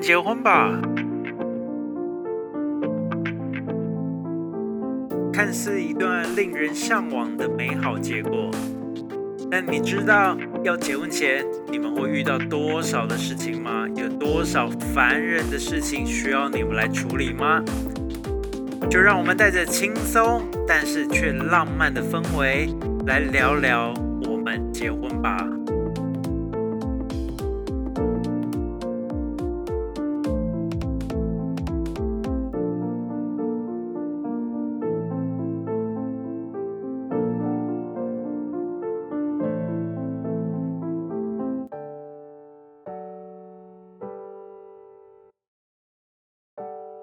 结婚吧。看似一段令人向往的美好结果，但你知道要结婚前你们会遇到多少的事情吗？有多少烦人的事情需要你们来处理吗？就让我们带着轻松但是却浪漫的氛围来聊聊我们结婚吧。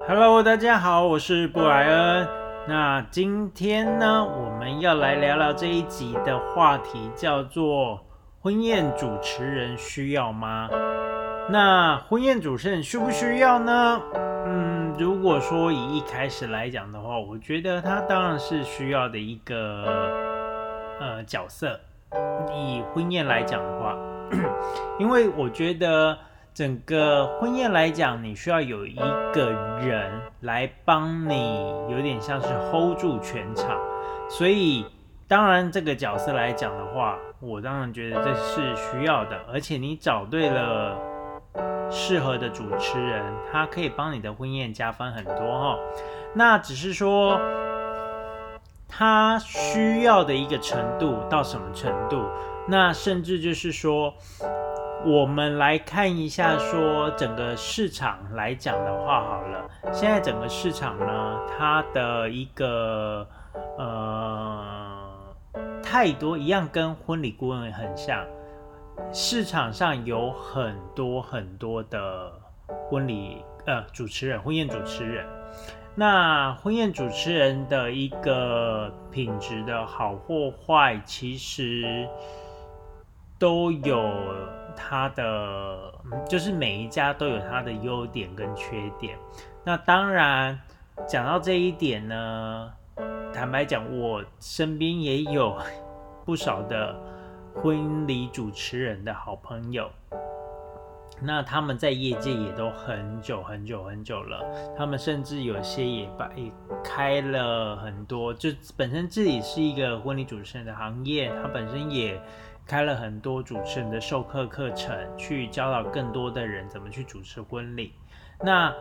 Hello，大家好，我是布莱恩。那今天呢，我们要来聊聊这一集的话题，叫做婚宴主持人需要吗？那婚宴主持人需不需要呢？嗯，如果说以一开始来讲的话，我觉得他当然是需要的一个呃角色。以婚宴来讲的话，因为我觉得。整个婚宴来讲，你需要有一个人来帮你，有点像是 hold 住全场。所以，当然这个角色来讲的话，我当然觉得这是需要的。而且你找对了适合的主持人，他可以帮你的婚宴加分很多哈。那只是说，他需要的一个程度到什么程度？那甚至就是说。我们来看一下，说整个市场来讲的话，好了，现在整个市场呢，它的一个呃太多一样，跟婚礼顾问很像，市场上有很多很多的婚礼呃主持人，婚宴主持人，那婚宴主持人的一个品质的好或坏，其实都有。它的就是每一家都有它的优点跟缺点。那当然讲到这一点呢，坦白讲，我身边也有不少的婚礼主持人的好朋友。那他们在业界也都很久很久很久了，他们甚至有些也把也开了很多，就本身自己是一个婚礼主持人的行业，他本身也。开了很多主持人的授课课程，去教导更多的人怎么去主持婚礼。那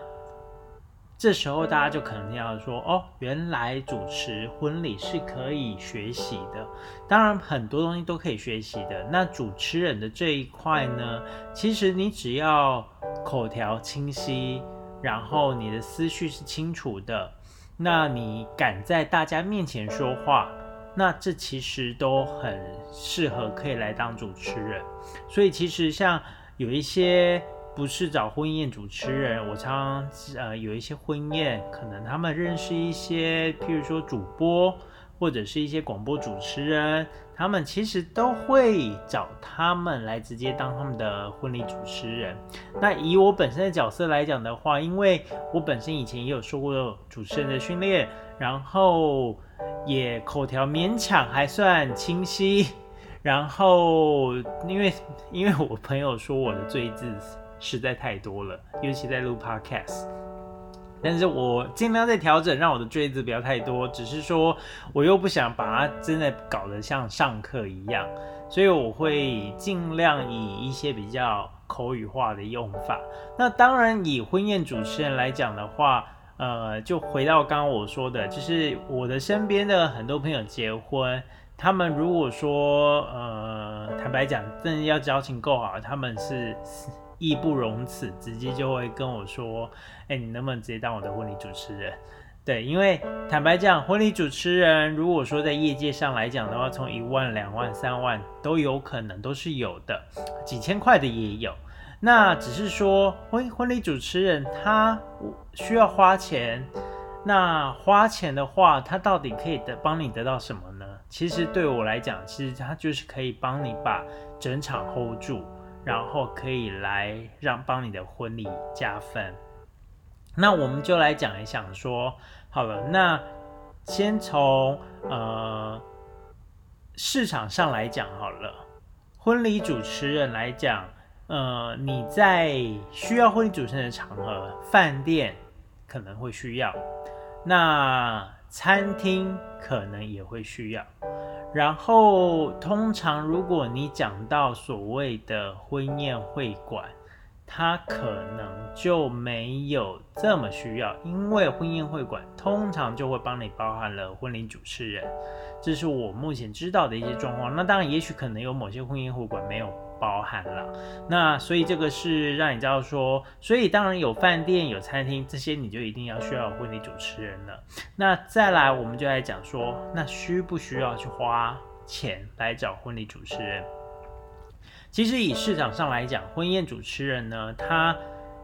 这时候大家就可能要说：“哦，原来主持婚礼是可以学习的。当然，很多东西都可以学习的。那主持人的这一块呢，其实你只要口条清晰，然后你的思绪是清楚的，那你敢在大家面前说话。”那这其实都很适合可以来当主持人，所以其实像有一些不是找婚宴主持人，我常常呃有一些婚宴，可能他们认识一些，譬如说主播或者是一些广播主持人，他们其实都会找他们来直接当他们的婚礼主持人。那以我本身的角色来讲的话，因为我本身以前也有受过主持人的训练，然后。也口条勉强还算清晰，然后因为因为我朋友说我的罪字实在太多了，尤其在录 podcast，但是我尽量在调整，让我的锥子不要太多。只是说我又不想把它真的搞得像上课一样，所以我会尽量以一些比较口语化的用法。那当然以婚宴主持人来讲的话。呃，就回到刚刚我说的，就是我的身边的很多朋友结婚，他们如果说，呃，坦白讲，真的要交情够好，他们是义不容辞，直接就会跟我说，哎，你能不能直接当我的婚礼主持人？对，因为坦白讲，婚礼主持人如果说在业界上来讲的话，从一万、两万、三万都有可能都是有的，几千块的也有。那只是说婚婚礼主持人他需要花钱，那花钱的话，他到底可以得帮你得到什么呢？其实对我来讲，其实他就是可以帮你把整场 hold 住，然后可以来让帮你的婚礼加分。那我们就来讲一讲说，好了，那先从呃市场上来讲好了，婚礼主持人来讲。呃，你在需要婚礼主持人的场合，饭店可能会需要，那餐厅可能也会需要。然后，通常如果你讲到所谓的婚宴会馆，它可能就没有这么需要，因为婚宴会馆通常就会帮你包含了婚礼主持人，这是我目前知道的一些状况。那当然，也许可能有某些婚宴会馆没有。包含了，那所以这个是让你知道说，所以当然有饭店有餐厅这些，你就一定要需要婚礼主持人了。那再来，我们就来讲说，那需不需要去花钱来找婚礼主持人？其实以市场上来讲，婚宴主持人呢，他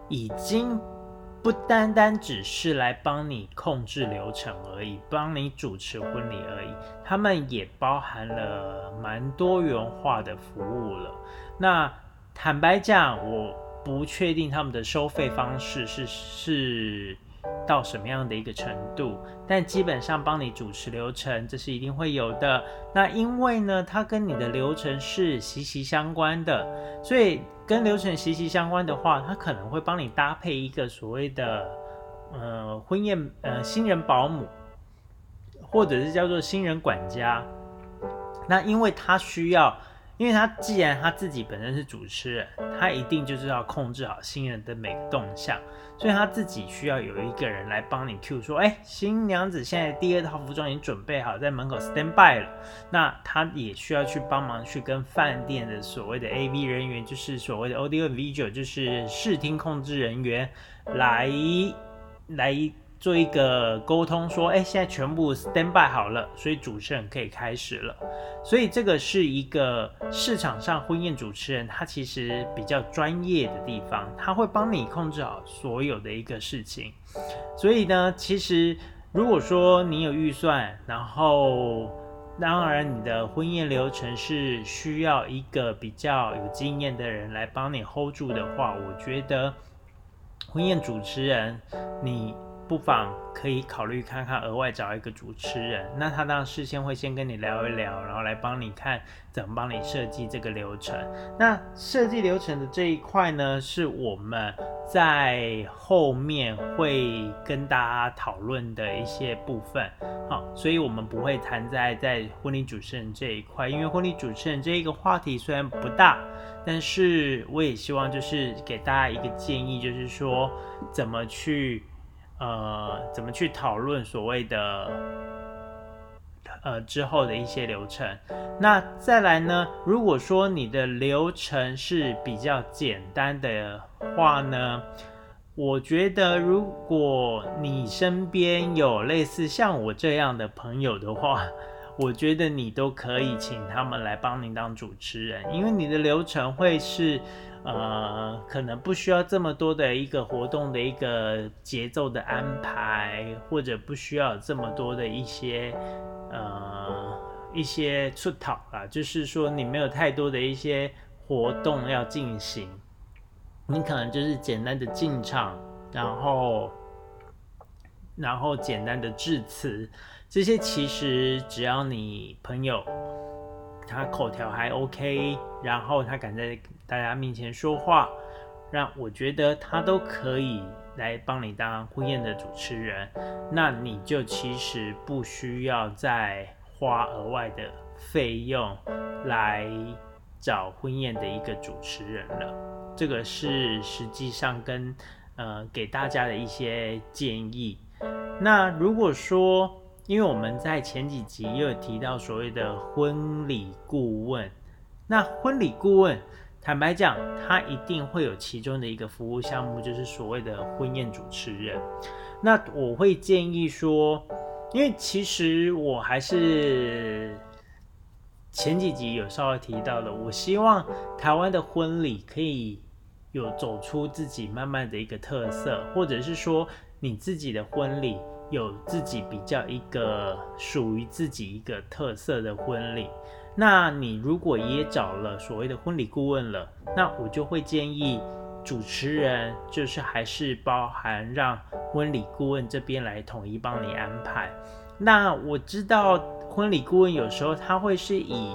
已经。不单单只是来帮你控制流程而已，帮你主持婚礼而已，他们也包含了蛮多元化的服务了。那坦白讲，我不确定他们的收费方式是是。到什么样的一个程度？但基本上帮你主持流程，这是一定会有的。那因为呢，它跟你的流程是息息相关的，所以跟流程息息相关的话，他可能会帮你搭配一个所谓的呃婚宴呃新人保姆，或者是叫做新人管家。那因为他需要。因为他既然他自己本身是主持人，他一定就是要控制好新人的每个动向，所以他自己需要有一个人来帮你 Q 说，哎，新娘子现在第二套服装已经准备好，在门口 stand by 了。那他也需要去帮忙去跟饭店的所谓的 AV 人员，就是所谓的 Audio Visual，就是视听控制人员来来。做一个沟通，说，哎，现在全部 stand by 好了，所以主持人可以开始了。所以这个是一个市场上婚宴主持人，他其实比较专业的地方，他会帮你控制好所有的一个事情。所以呢，其实如果说你有预算，然后当然你的婚宴流程是需要一个比较有经验的人来帮你 hold 住的话，我觉得婚宴主持人你。不妨可以考虑看看额外找一个主持人，那他当然事先会先跟你聊一聊，然后来帮你看怎么帮你设计这个流程。那设计流程的这一块呢，是我们在后面会跟大家讨论的一些部分。好，所以我们不会谈在在婚礼主持人这一块，因为婚礼主持人这一个话题虽然不大，但是我也希望就是给大家一个建议，就是说怎么去。呃，怎么去讨论所谓的呃之后的一些流程？那再来呢？如果说你的流程是比较简单的话呢，我觉得如果你身边有类似像我这样的朋友的话，我觉得你都可以请他们来帮你当主持人，因为你的流程会是。呃，可能不需要这么多的一个活动的一个节奏的安排，或者不需要这么多的一些呃一些出讨啊，就是说你没有太多的一些活动要进行，你可能就是简单的进场，然后然后简单的致辞，这些其实只要你朋友。他口条还 OK，然后他敢在大家面前说话，让我觉得他都可以来帮你当婚宴的主持人，那你就其实不需要再花额外的费用来找婚宴的一个主持人了。这个是实际上跟呃给大家的一些建议。那如果说，因为我们在前几集也有提到所谓的婚礼顾问，那婚礼顾问，坦白讲，他一定会有其中的一个服务项目，就是所谓的婚宴主持人。那我会建议说，因为其实我还是前几集有稍微提到的，我希望台湾的婚礼可以有走出自己慢慢的一个特色，或者是说你自己的婚礼。有自己比较一个属于自己一个特色的婚礼，那你如果也找了所谓的婚礼顾问了，那我就会建议主持人就是还是包含让婚礼顾问这边来统一帮你安排。那我知道婚礼顾问有时候他会是以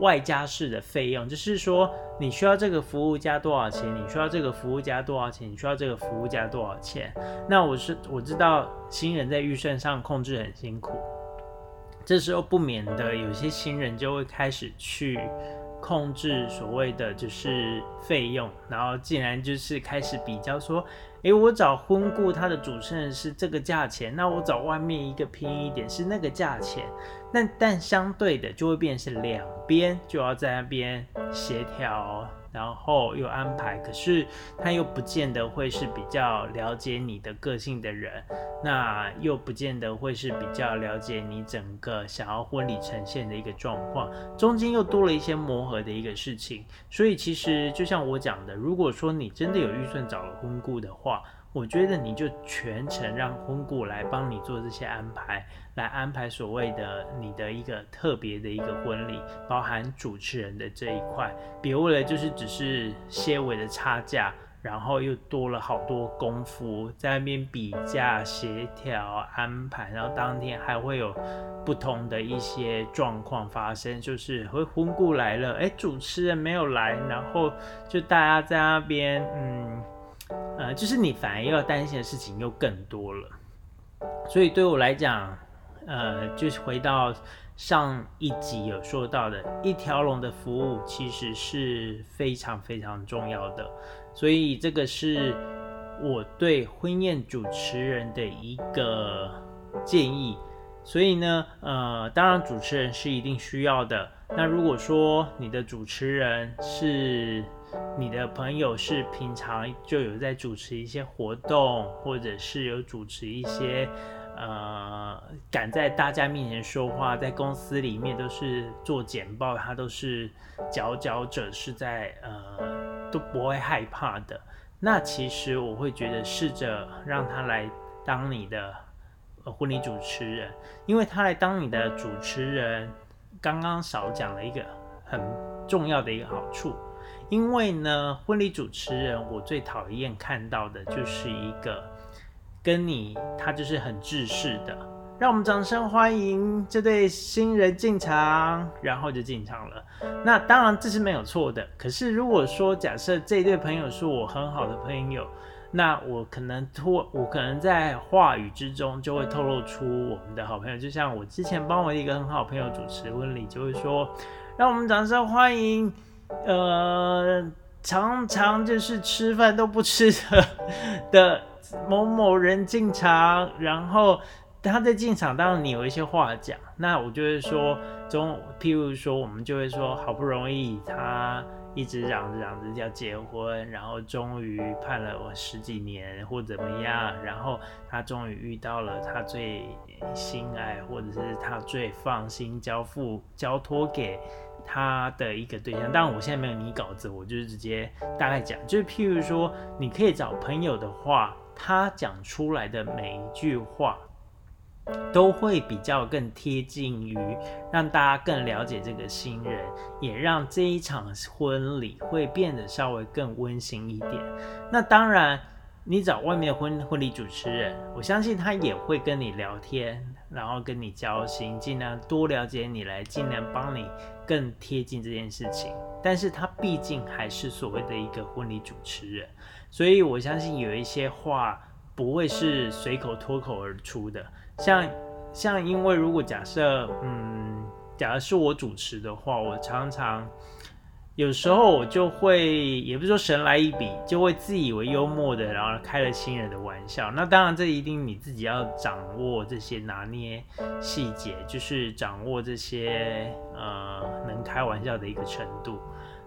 外加式的费用，就是说你需要这个服务加多少钱？你需要这个服务加多少钱？你需要这个服务加多少钱？那我是我知道新人在预算上控制很辛苦，这时候不免的有些新人就会开始去控制所谓的就是费用，然后竟然就是开始比较说。诶，我找婚顾，他的主持人是这个价钱，那我找外面一个便宜一点是那个价钱，那但相对的就会变成两边就要在那边协调。然后又安排，可是他又不见得会是比较了解你的个性的人，那又不见得会是比较了解你整个想要婚礼呈现的一个状况，中间又多了一些磨合的一个事情。所以其实就像我讲的，如果说你真的有预算找了婚顾的话，我觉得你就全程让婚顾来帮你做这些安排，来安排所谓的你的一个特别的一个婚礼，包含主持人的这一块，别为了就是只是些微的差价，然后又多了好多功夫在那边比价、协调、安排，然后当天还会有不同的一些状况发生，就是会婚顾来了，哎，主持人没有来，然后就大家在那边，嗯。呃，就是你反而要担心的事情又更多了，所以对我来讲，呃，就是回到上一集有说到的一条龙的服务，其实是非常非常重要的，所以这个是我对婚宴主持人的一个建议。所以呢，呃，当然主持人是一定需要的。那如果说你的主持人是你的朋友是平常就有在主持一些活动，或者是有主持一些，呃，敢在大家面前说话，在公司里面都是做简报，他都是佼佼者，是在呃都不会害怕的。那其实我会觉得试着让他来当你的婚礼主持人，因为他来当你的主持人，刚刚少讲了一个很重要的一个好处。因为呢，婚礼主持人我最讨厌看到的就是一个跟你他就是很制式的，让我们掌声欢迎这对新人进场，然后就进场了。那当然这是没有错的。可是如果说假设这对朋友是我很好的朋友，那我可能托我可能在话语之中就会透露出我们的好朋友，就像我之前帮我一个很好朋友主持婚礼，就会说让我们掌声欢迎。呃，常常就是吃饭都不吃的的某某人进场，然后他在进场，当然你有一些话讲，那我就会说，中，譬如说，我们就会说，好不容易他一直嚷着嚷着要结婚，然后终于盼了我十几年或怎么样，然后他终于遇到了他最心爱或者是他最放心交付交托给。他的一个对象，当然我现在没有拟稿子，我就是直接大概讲，就是譬如说，你可以找朋友的话，他讲出来的每一句话，都会比较更贴近于让大家更了解这个新人，也让这一场婚礼会变得稍微更温馨一点。那当然。你找外面婚婚礼主持人，我相信他也会跟你聊天，然后跟你交心，尽量多了解你，来尽量帮你更贴近这件事情。但是他毕竟还是所谓的一个婚礼主持人，所以我相信有一些话不会是随口脱口而出的。像像，因为如果假设，嗯，假如是我主持的话，我常常。有时候我就会，也不是说神来一笔，就会自以为幽默的，然后开了新人的玩笑。那当然，这一定你自己要掌握这些拿捏细节，就是掌握这些呃能开玩笑的一个程度。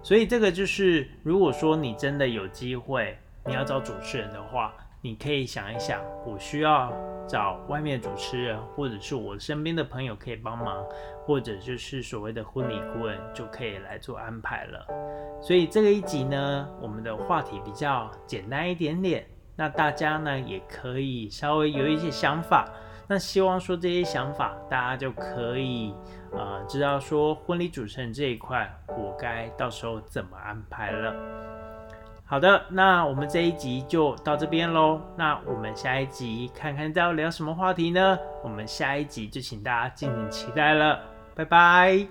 所以这个就是，如果说你真的有机会，你要找主持人的话。你可以想一想，我需要找外面主持人，或者是我身边的朋友可以帮忙，或者就是所谓的婚礼顾问就可以来做安排了。所以这个一集呢，我们的话题比较简单一点点，那大家呢也可以稍微有一些想法。那希望说这些想法，大家就可以呃知道说婚礼主持人这一块，我该到时候怎么安排了。好的，那我们这一集就到这边喽。那我们下一集看看要聊什么话题呢？我们下一集就请大家敬请期待了。拜拜。